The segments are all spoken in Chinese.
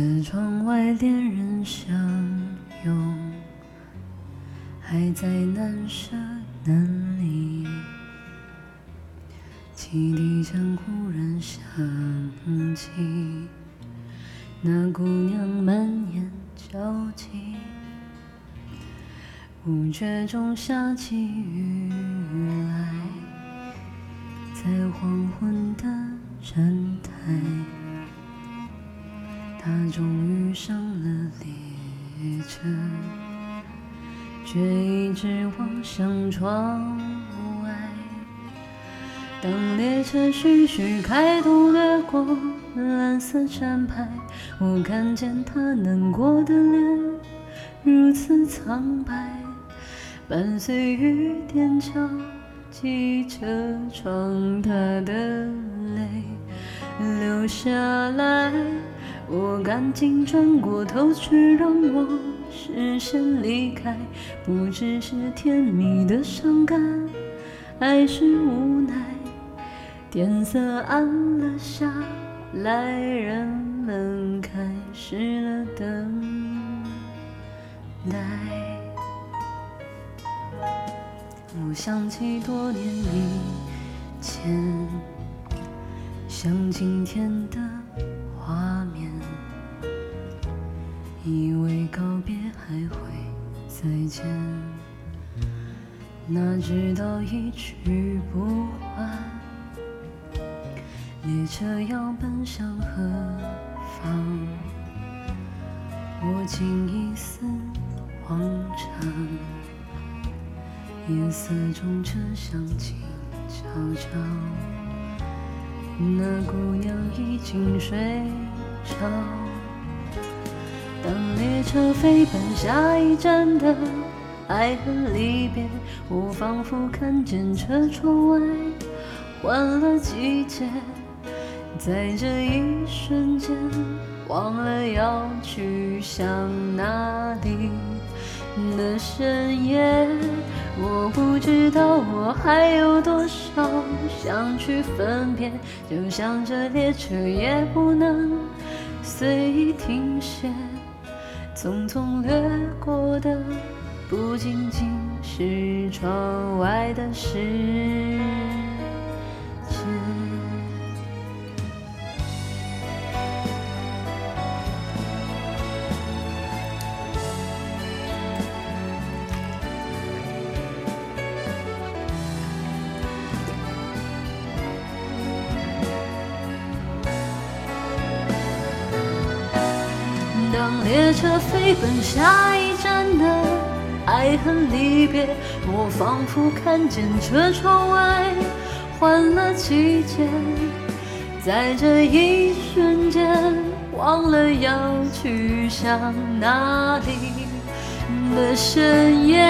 车窗外恋人相拥，还在难舍难离。汽笛声忽然响起，那姑娘满眼焦急。不觉中下起雨来，在黄昏的站台，他终于上了列车，却一直望向窗外。当列车徐徐开动，掠过蓝色站牌，我看见他难过的脸，如此苍白。伴随雨点敲击车窗，他的泪流下来。我赶紧转过头去，让我视线离开。不知是甜蜜的伤感，还是无奈。天色暗了下来，人们开始了等待。我想起多年以前，像今天的画面，以为告别还会再见，哪知道一去不还。列车要奔向何方？我竟一丝慌张。夜色中，车厢静悄悄，那姑娘已经睡着。当列车飞奔下一站的爱和离别，我仿佛看见车窗外换了季节，在这一瞬间，忘了要去向哪里的深夜。我不知道我还有多少想去分辨，就像这列车也不能随意停歇。匆匆掠过的不仅仅是窗外的事。当列车飞奔下一站的爱恨离别，我仿佛看见车窗外换了季节，在这一瞬间忘了要去向哪里的深夜。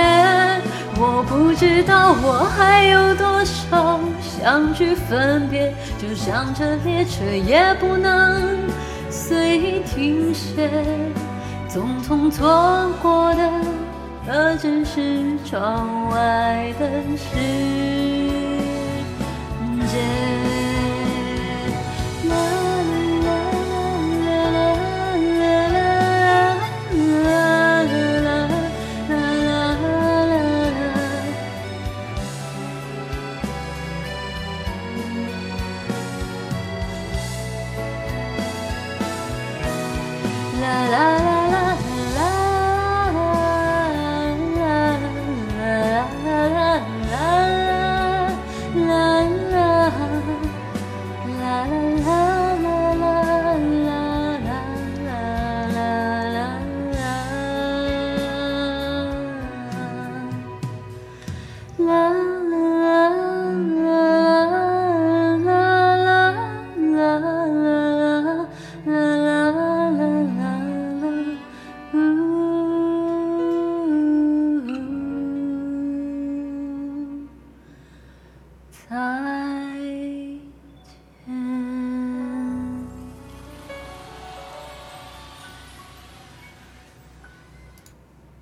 我不知道我还有多少相聚分别，就像这列车也不能。随意停歇，匆匆错过的，何止是窗外的世 love. time.